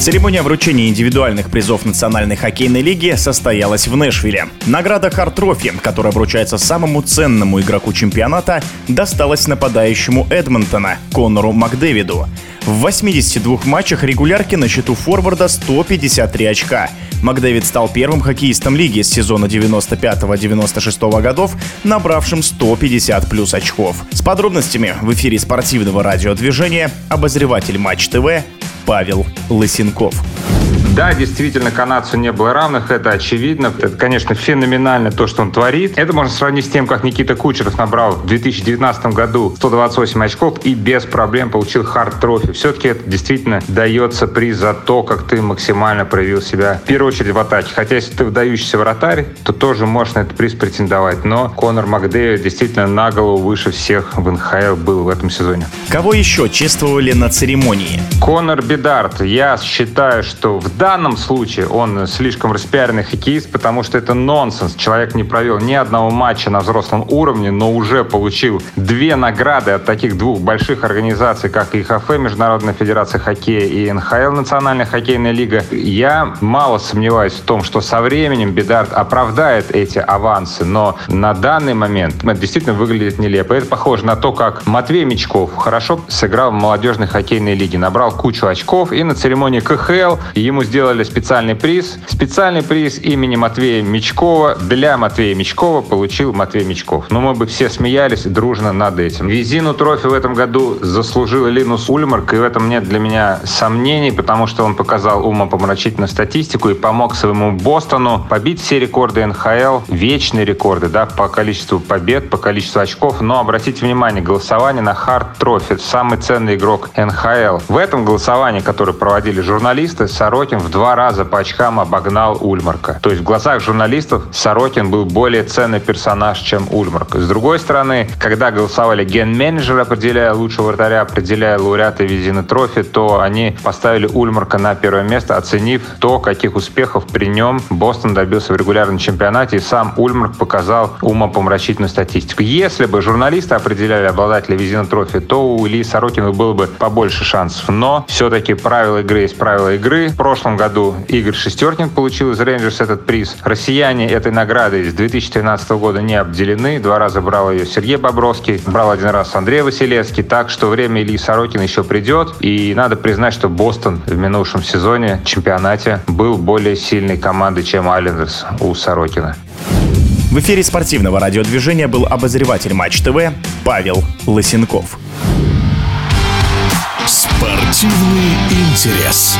Церемония вручения индивидуальных призов Национальной хоккейной лиги состоялась в Нэшвилле. Награда Харт Трофи, которая вручается самому ценному игроку чемпионата, досталась нападающему Эдмонтона Конору Макдэвиду. В 82 матчах регулярки на счету форварда 153 очка. Макдэвид стал первым хоккеистом лиги с сезона 95-96 годов, набравшим 150 плюс очков. С подробностями в эфире спортивного радиодвижения обозреватель Матч ТВ Павел Лысенков. Да, действительно, канадцу не было равных, это очевидно. Это, конечно, феноменально то, что он творит. Это можно сравнить с тем, как Никита Кучеров набрал в 2019 году 128 очков и без проблем получил хард трофи. Все-таки это действительно дается приз за то, как ты максимально проявил себя, в первую очередь в атаке. Хотя, если ты выдающийся вратарь, то тоже можешь на этот приз претендовать. Но Конор Макдейвид действительно на голову выше всех в НХЛ был в этом сезоне. Кого еще чествовали на церемонии? Конор Бедарт. Я считаю, что в данном случае он слишком распиаренный хоккеист, потому что это нонсенс. Человек не провел ни одного матча на взрослом уровне, но уже получил две награды от таких двух больших организаций, как ИХФ, Международная Федерация Хоккея, и НХЛ, Национальная Хоккейная Лига. Я мало сомневаюсь в том, что со временем Бедарт оправдает эти авансы, но на данный момент это действительно выглядит нелепо. Это похоже на то, как Матвей Мечков хорошо сыграл в молодежной хоккейной лиге, набрал кучу очков, и на церемонии КХЛ ему сделали специальный приз. Специальный приз имени Матвея Мечкова для Матвея Мечкова получил Матвей Мичков. Но мы бы все смеялись дружно над этим. Везину Трофи в этом году заслужил Линус Ульмарк, и в этом нет для меня сомнений, потому что он показал умопомрачительную статистику и помог своему Бостону побить все рекорды НХЛ, вечные рекорды, да, по количеству побед, по количеству очков. Но обратите внимание, голосование на Харт Трофи, самый ценный игрок НХЛ. В этом голосовании, которое проводили журналисты, Сорокин в два раза по очкам обогнал Ульмарка. То есть в глазах журналистов Сорокин был более ценный персонаж, чем Ульмарк. С другой стороны, когда голосовали ген-менеджеры, определяя лучшего вратаря, определяя лауреата Везины Трофи, то они поставили Ульмарка на первое место, оценив то, каких успехов при нем Бостон добился в регулярном чемпионате, и сам Ульмарк показал умопомрачительную статистику. Если бы журналисты определяли обладателя Везина Трофи, то у Ильи Сорокина было бы побольше шансов. Но все-таки правила игры есть правила игры. В прошлом прошлом году Игорь Шестеркин получил из Рейнджерс этот приз. Россияне этой наградой с 2013 года не обделены. Два раза брал ее Сергей Бобровский, брал один раз Андрей Василевский. Так что время Ильи Сорокина еще придет. И надо признать, что Бостон в минувшем сезоне чемпионате был более сильной командой, чем Айлендерс у Сорокина. В эфире спортивного радиодвижения был обозреватель Матч ТВ Павел Лысенков. Спортивный интерес.